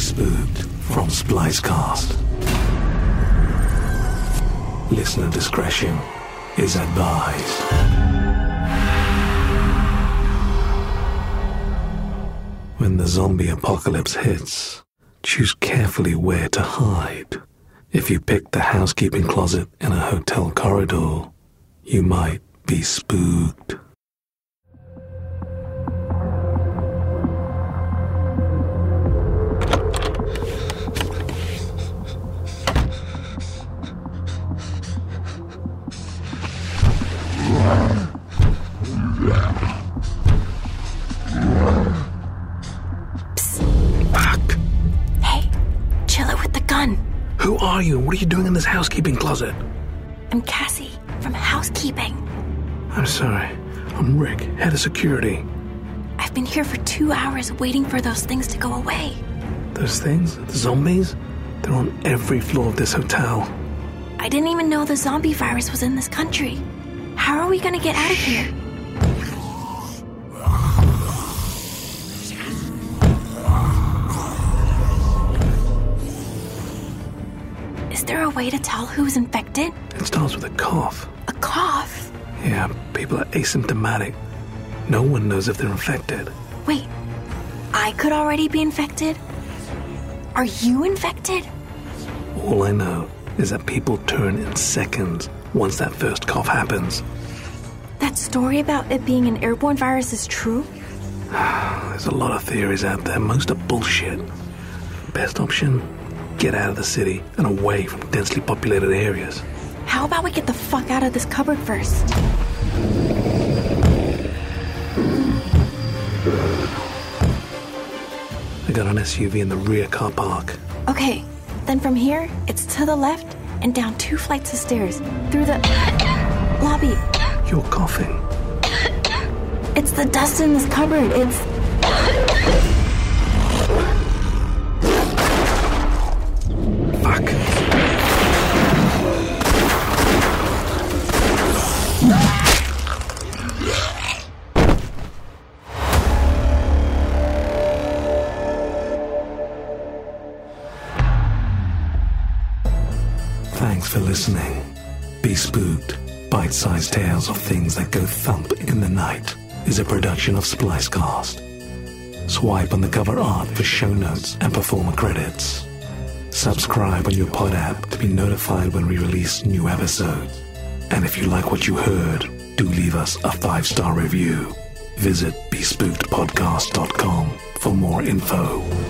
Spooked from Splicecast. Listener discretion is advised. When the zombie apocalypse hits, choose carefully where to hide. If you pick the housekeeping closet in a hotel corridor, you might be spooked. Who are you? What are you doing in this housekeeping closet? I'm Cassie from housekeeping. I'm sorry. I'm Rick, head of security. I've been here for two hours waiting for those things to go away. Those things, the zombies, they're on every floor of this hotel. I didn't even know the zombie virus was in this country. How are we gonna get out of here? Way to tell who's infected? It starts with a cough. A cough? Yeah, people are asymptomatic. No one knows if they're infected. Wait, I could already be infected? Are you infected? All I know is that people turn in seconds once that first cough happens. That story about it being an airborne virus is true? There's a lot of theories out there, most are bullshit. Best option get out of the city and away from densely populated areas. How about we get the fuck out of this cupboard first? I got an SUV in the rear car park. Okay, then from here, it's to the left and down two flights of stairs through the lobby. You're coughing. It's the dust in this cupboard. It's. Thanks for listening. Be spooked. Bite sized tales of things that go thump in the night is a production of Splicecast. Swipe on the cover art for show notes and performer credits. Subscribe on your pod app to be notified when we release new episodes. And if you like what you heard, do leave us a five star review. Visit bespookedpodcast.com for more info.